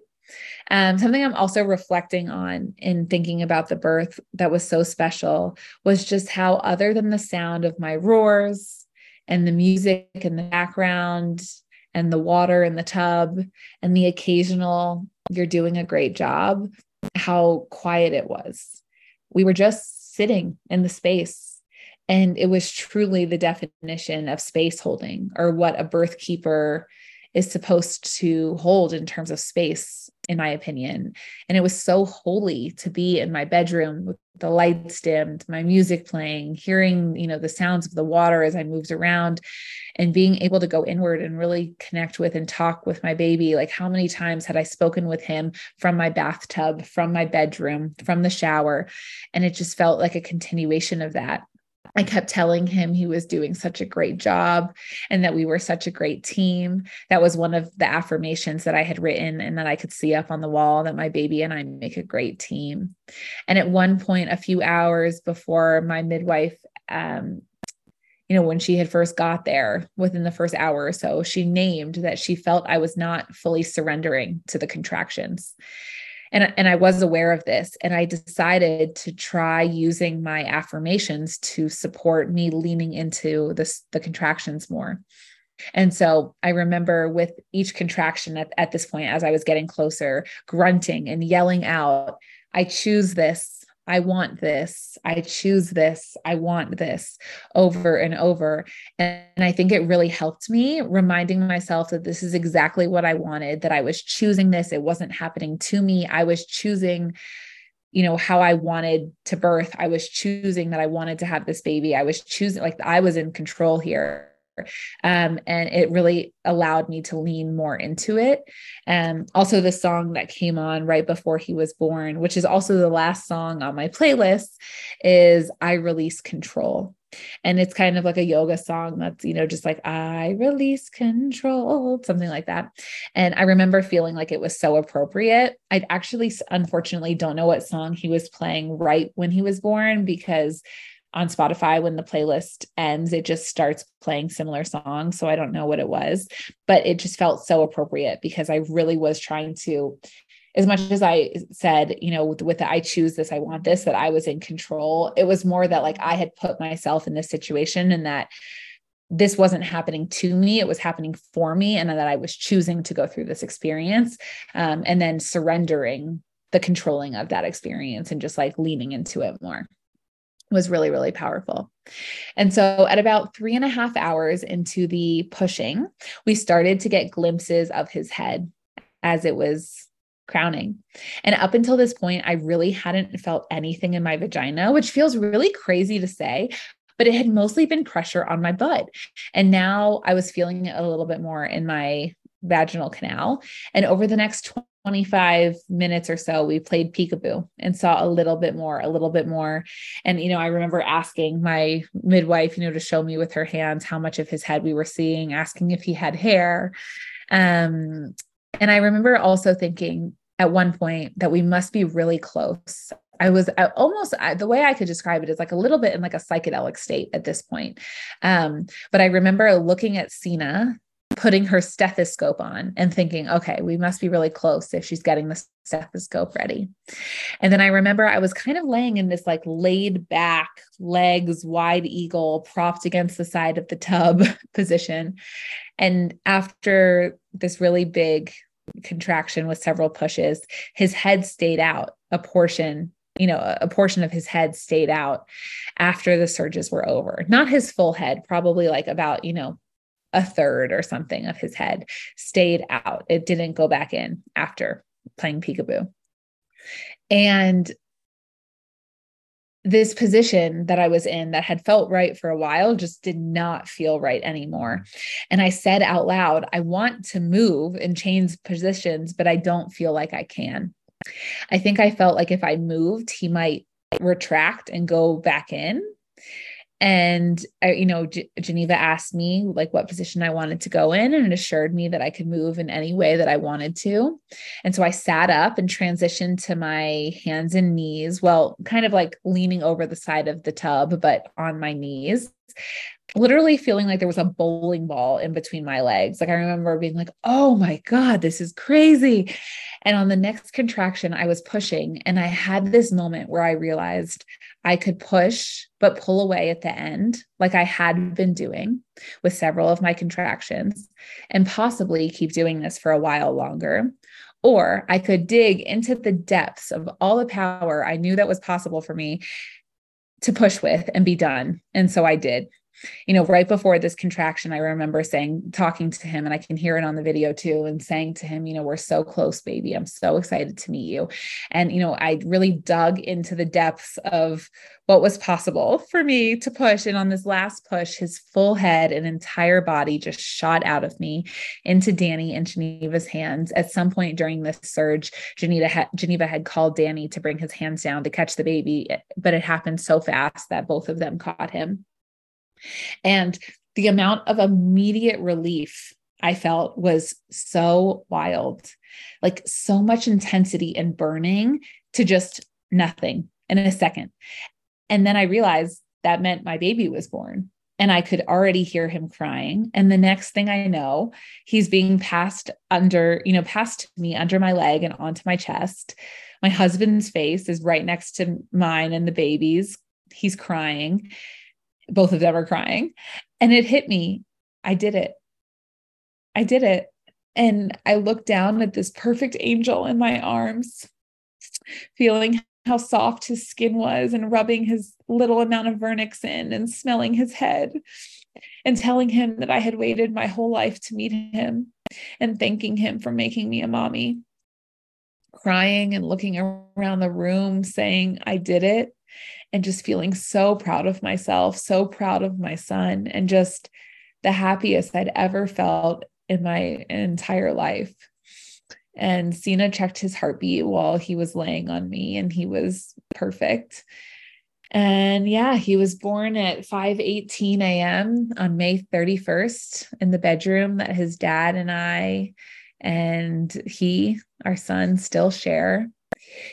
Um, something I'm also reflecting on in thinking about the birth that was so special was just how, other than the sound of my roars and the music in the background and the water in the tub and the occasional you're doing a great job, how quiet it was. We were just sitting in the space. And it was truly the definition of space holding or what a birth keeper is supposed to hold in terms of space in my opinion. And it was so holy to be in my bedroom with the lights dimmed my music playing hearing you know the sounds of the water as i moved around and being able to go inward and really connect with and talk with my baby. Like how many times had i spoken with him from my bathtub from my bedroom from the shower? And it just felt like a continuation of that I kept telling him he was doing such a great job and that we were such a great team. That was one of the affirmations that I had written and that I could see up on the wall that my baby and I make a great team. And at one point, a few hours before my midwife, um, you know, when she had first got there, within the first hour or so, she named that she felt I was not fully surrendering to the contractions and, and I was aware of this. And I decided to try using my affirmations to support me leaning into this, the contractions more. And so I remember with each contraction at, at this point, as I was getting closer, grunting and yelling out, I choose this I want this. I choose this. I want this over and over. And, I think it really helped me reminding myself that this is exactly what I wanted, that I was choosing this. It wasn't happening to me. I was choosing you know how i wanted to birth i was choosing that i wanted to have this baby i was choosing like i was in control here um, and it really allowed me to lean more into it. And also, the song that came on right before he was born, which is also the last song on my playlist, is I Release Control. And it's kind of like a yoga song that's, you know, just like, I release control, something like that. And I remember feeling like it was so appropriate. I actually, unfortunately, don't know what song he was playing right when he was born because on Spotify when the playlist ends, it just starts playing similar songs. So I don't know what it was, but it just felt so appropriate because I really was trying to, as much as I said, you know, with, with the I choose this, I want this, that I was in control. It was more that like I had put myself in this situation and that this wasn't happening to me, it was happening for me, and that I was choosing to go through this experience um, and then surrendering the controlling of that experience and just like leaning into it more was really, really powerful. And so, at about three and a half hours into the pushing, we started to get glimpses of his head as it was crowning. And up until this point, I really hadn't felt anything in my vagina, which feels really crazy to say, but it had mostly been pressure on my butt. And now I was feeling it a little bit more in my vaginal canal. And over the next 25 minutes or so, we played peekaboo and saw a little bit more, a little bit more. And, you know, I remember asking my midwife, you know, to show me with her hands how much of his head we were seeing, asking if he had hair. Um, and I remember also thinking at one point that we must be really close. I was I almost I, the way I could describe it is like a little bit in like a psychedelic state at this point. Um, but I remember looking at Sina putting her stethoscope on and thinking, okay, we must be really close if she's getting the stethoscope ready. And then I remember I was kind of laying in this like laid back, legs wide eagle, propped against the side of the tub position. And after this really big contraction with several pushes, his head stayed out a portion you know, a portion of his head stayed out after the surges were over. Not his full head, probably like about, you know, a third or something of his head stayed out. It didn't go back in after playing peekaboo. And this position that I was in that had felt right for a while just did not feel right anymore. And I said out loud, I want to move and change positions, but I don't feel like I can. I think I felt like if I moved, he might retract and go back in. And I, you know, G- Geneva asked me like what position I wanted to go in and assured me that I could move in any way that I wanted to. And so I sat up and transitioned to my hands and knees, well, kind of like leaning over the side of the tub, but on my knees literally feeling like there was a bowling ball in between my legs. Like I remember being like, oh my God, this is crazy. And on the next contraction, I was pushing and I had this moment where I realized I could push, but pull away at the end, like I had been doing with several of my contractions, and possibly keep doing this for a while longer. Or I could dig into the depths of all the power I knew that was possible for me to push with and be done. And so I did you know, right before this contraction, I remember saying, talking to him, and I can hear it on the video too, and saying to him, you know, we're so close, baby. I'm so excited to meet you. And, you know, I really dug into the depths of what was possible for me to push. And on this last push, his full head and entire body just shot out of me into Danny and Geneva's hands. At some point during this surge, Geneva had, Geneva had called Danny to bring his hands down to catch the baby, but it happened so fast that both of them caught him. And the amount of immediate relief I felt was so wild, like so much intensity and burning to just nothing in a second. And then I realized that meant my baby was born and I could already hear him crying. And the next thing I know, he's being passed under, you know, passed to me under my leg and onto my chest. My husband's face is right next to mine and the baby's. He's crying both of them are crying. And it hit me. I did it. I did it. And I looked down at this perfect angel in my arms, feeling how soft his skin was and rubbing his little amount of vernix in and smelling his head and telling him that I had waited my whole life to meet him and thanking him for making me a mommy. Crying and looking around the room saying, I did it and just feeling so proud of myself, so proud of my son, and just the happiest I'd ever felt in my entire life. And Sina checked his heartbeat while he was laying on me, and he was perfect. And yeah, he was born at 5 18 a.m. on May 31st in the bedroom that his dad and I and he, our son, still share.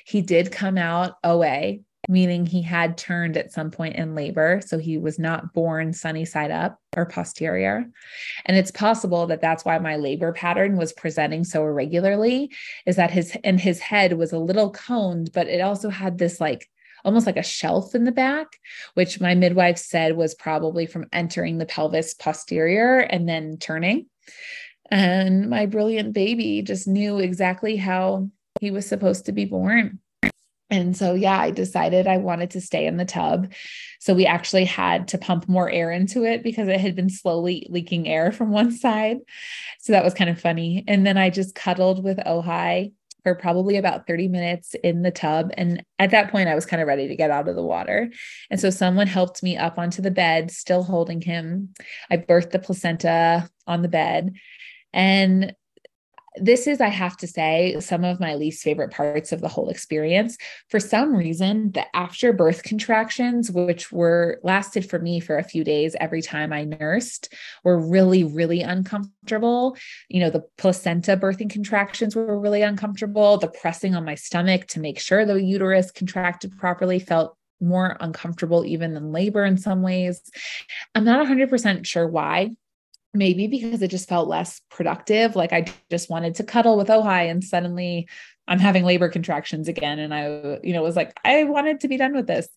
He did come out OA, meaning he had turned at some point in labor. So he was not born sunny side up or posterior. And it's possible that that's why my labor pattern was presenting so irregularly, is that his and his head was a little coned, but it also had this like almost like a shelf in the back, which my midwife said was probably from entering the pelvis posterior and then turning. And my brilliant baby just knew exactly how he was supposed to be born. And so, yeah, I decided I wanted to stay in the tub. So, we actually had to pump more air into it because it had been slowly leaking air from one side. So, that was kind of funny. And then I just cuddled with Ojai for probably about 30 minutes in the tub. And at that point, I was kind of ready to get out of the water. And so, someone helped me up onto the bed, still holding him. I birthed the placenta on the bed. And this is, I have to say, some of my least favorite parts of the whole experience. For some reason, the after birth contractions, which were lasted for me for a few days every time I nursed, were really, really uncomfortable. You know, the placenta birthing contractions were really uncomfortable. The pressing on my stomach to make sure the uterus contracted properly felt more uncomfortable even than labor in some ways. I'm not 100% sure why maybe because it just felt less productive. Like I just wanted to cuddle with Ojai and suddenly I'm having labor contractions again. And I, you know, was like, I wanted to be done with this.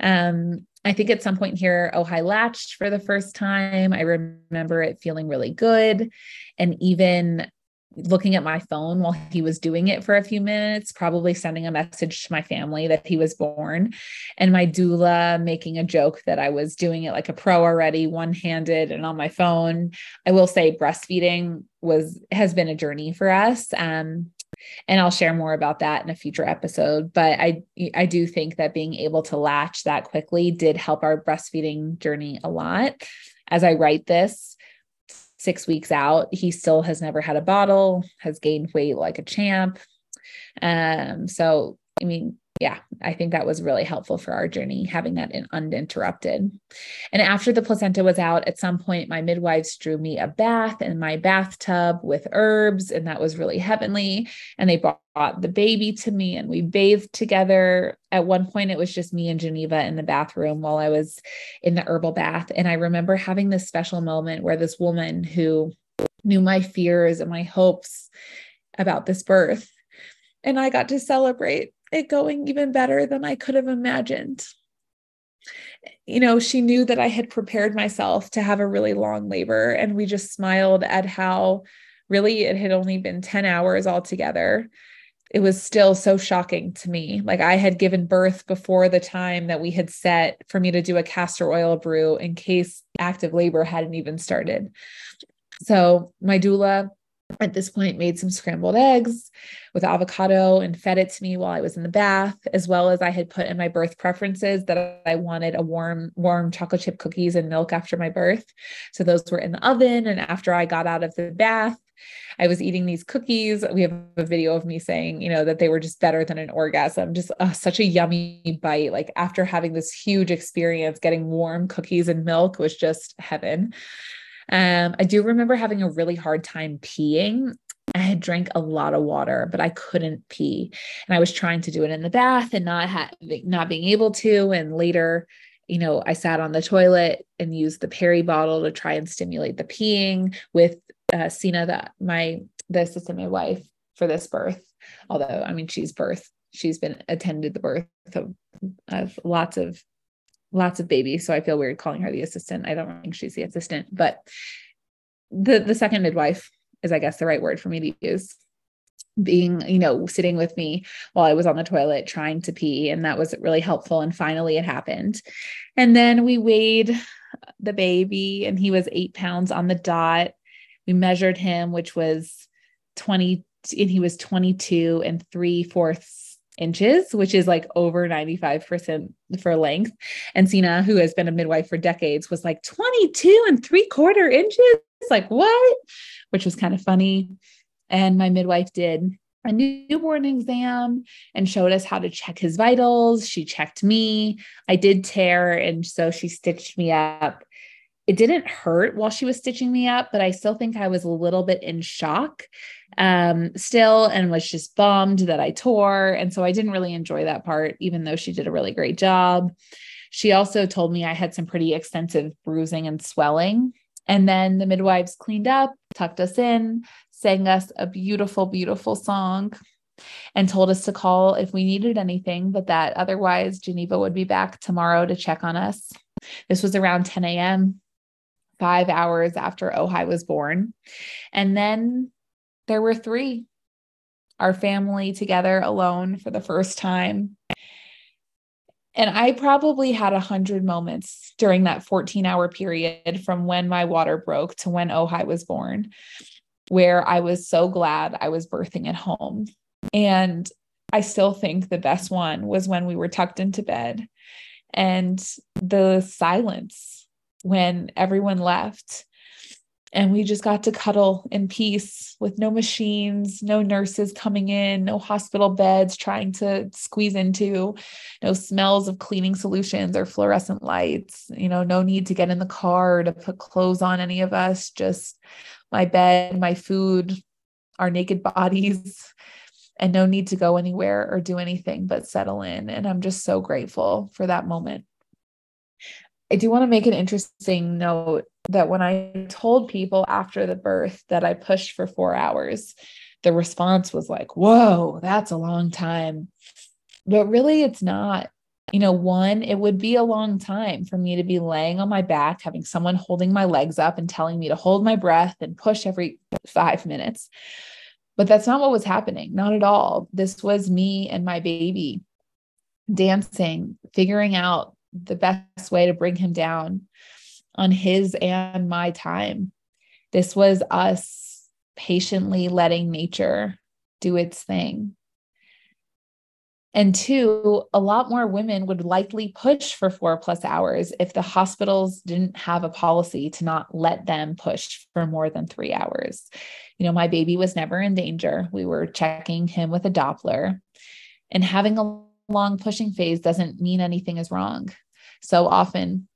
Um, I think at some point here, Ojai latched for the first time. I remember it feeling really good. And even looking at my phone while he was doing it for a few minutes, probably sending a message to my family that he was born, and my doula making a joke that I was doing it like a pro already, one handed and on my phone. I will say breastfeeding was has been a journey for us. Um, and I'll share more about that in a future episode. But I I do think that being able to latch that quickly did help our breastfeeding journey a lot. As I write this, six weeks out, he still has never had a bottle, has gained weight like a champ. Um, so I mean, yeah, I think that was really helpful for our journey, having that in uninterrupted. And after the placenta was out, at some point, my midwives drew me a bath in my bathtub with herbs, and that was really heavenly. And they brought the baby to me, and we bathed together. At one point, it was just me and Geneva in the bathroom while I was in the herbal bath. And I remember having this special moment where this woman who knew my fears and my hopes about this birth and I got to celebrate it going even better than I could have imagined. You know, she knew that I had prepared myself to have a really long labor, and we just smiled at how really it had only been 10 hours altogether. It was still so shocking to me. Like I had given birth before the time that we had set for me to do a castor oil brew in case active labor hadn't even started. So, my doula at this point made some scrambled eggs with avocado and fed it to me while I was in the bath, as well as I had put in my birth preferences that I wanted a warm, warm chocolate chip cookies and milk after my birth. So those were in the oven. And after I got out of the bath, I was eating these cookies. We have a video of me saying, you know, that they were just better than an orgasm, just uh, such a yummy bite. Like after having this huge experience, getting warm cookies and milk was just heaven. Um, I do remember having a really hard time peeing. I had drank a lot of water, but I couldn't pee. And I was trying to do it in the bath and not ha- not being able to. And later, you know, I sat on the toilet and used the peri bottle to try and stimulate the peeing with uh, Sina, that my the assistant midwife for this birth. Although, I mean, she's birth, she's been attended the birth of, of lots of lots of babies. So I feel weird calling her the assistant. I don't think she's the assistant, but the the second midwife is, I guess, the right word for me to use. Being, you know, sitting with me while I was on the toilet trying to pee. And that was really helpful. And finally it happened. And then we weighed the baby, and he was eight pounds on the dot. We measured him, which was 20, and he was 22 and three fourths inches, which is like over 95% for length. And Sina, who has been a midwife for decades, was like 22 and three quarter inches. Like, what? Which was kind of funny. And my midwife did a newborn exam and showed us how to check his vitals. She checked me. I did tear. And so she stitched me up. It didn't hurt while she was stitching me up, but I still think I was a little bit in shock um, still and was just bummed that I tore. And so I didn't really enjoy that part, even though she did a really great job. She also told me I had some pretty extensive bruising and swelling. And then the midwives cleaned up, tucked us in, sang us a beautiful, beautiful song, and told us to call if we needed anything, but that otherwise Geneva would be back tomorrow to check on us. This was around 10 a.m., five hours after Ojai was born. And then there were three our family together alone for the first time. And I probably had a hundred moments during that 14 hour period from when my water broke to when Ojai was born, where I was so glad I was birthing at home. And I still think the best one was when we were tucked into bed and the silence when everyone left and we just got to cuddle in peace with no machines, no nurses coming in, no hospital beds trying to squeeze into, no smells of cleaning solutions or fluorescent lights, you know, no need to get in the car to put clothes on any of us, just my bed, my food, our naked bodies, and no need to go anywhere or do anything but settle in. And I'm just so grateful for that moment. I do want to make an interesting note that when I told people after the birth that I pushed for four hours, the response was like, whoa, that's a long time. But really, it's not. You know, one, it would be a long time for me to be laying on my back, having someone holding my legs up and telling me to hold my breath and push every five minutes. But that's not what was happening, not at all. This was me and my baby dancing, figuring out the best way to bring him down on his and my time. This was us patiently letting nature do its thing. And two, a lot more women would likely push for four plus hours if the hospitals didn't have a policy to not let them push for more than three hours. You know, my baby was never in danger. We were checking him with a Doppler. And having a long pushing phase doesn't mean anything is wrong. So often,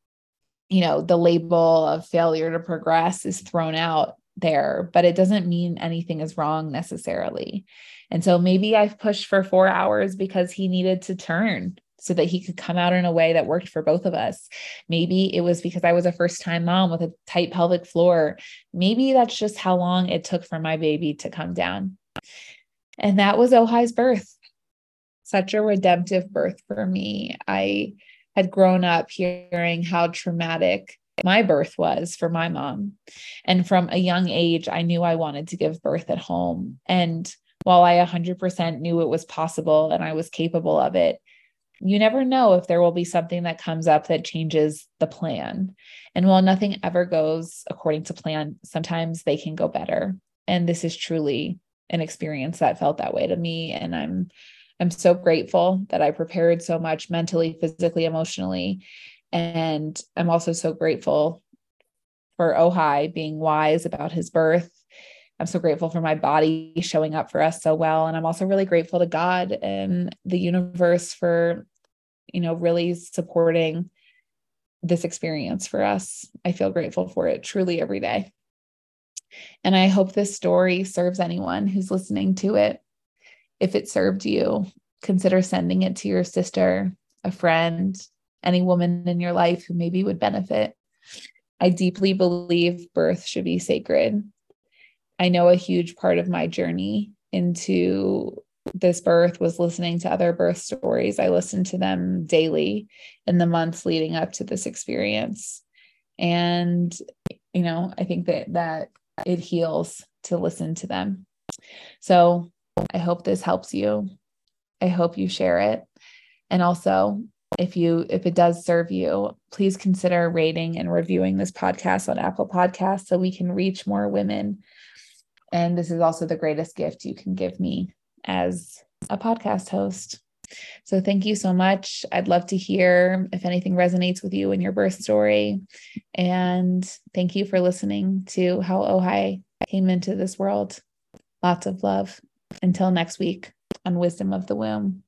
you know, the label of failure to progress is thrown out there, but it doesn't mean anything is wrong necessarily. And so maybe I've pushed for four hours because he needed to turn so that he could come out in a way that worked for both of us. Maybe it was because I was a first time mom with a tight pelvic floor. Maybe that's just how long it took for my baby to come down. And that was Ojai's birth. Such a redemptive birth for me. I had grown up hearing how traumatic my birth was for my mom. And from a young age, I knew I wanted to give birth at home. And while I 100% knew it was possible and I was capable of it, you never know if there will be something that comes up that changes the plan. And while nothing ever goes according to plan, sometimes they can go better. And this is truly an experience that felt that way to me. And I'm I'm so grateful that I prepared so much mentally, physically, emotionally. And I'm also so grateful for Ojai being wise about his birth. I'm so grateful for my body showing up for us so well. And I'm also really grateful to God and the universe for, you know, really supporting this experience for us. I feel grateful for it truly every day. And I hope this story serves anyone who's listening to it if it served you, consider sending it to your sister, a friend, any woman in your life who maybe would benefit. I deeply believe birth should be sacred. I know a huge part of my journey into this birth was listening to other birth stories. I listened to them daily in the months leading up to this experience. And you know, I think that that it heals to listen to them. So I hope this helps you. I hope you share it. And also, if you if it does serve you, please consider rating and reviewing this podcast on Apple Podcasts so we can reach more women. And this is also the greatest gift you can give me as a podcast host. So thank you so much. I'd love to hear if anything resonates with you in your birth story. And thank you for listening to how Ojai came into this world. Lots of love. Until next week on Wisdom of the Womb.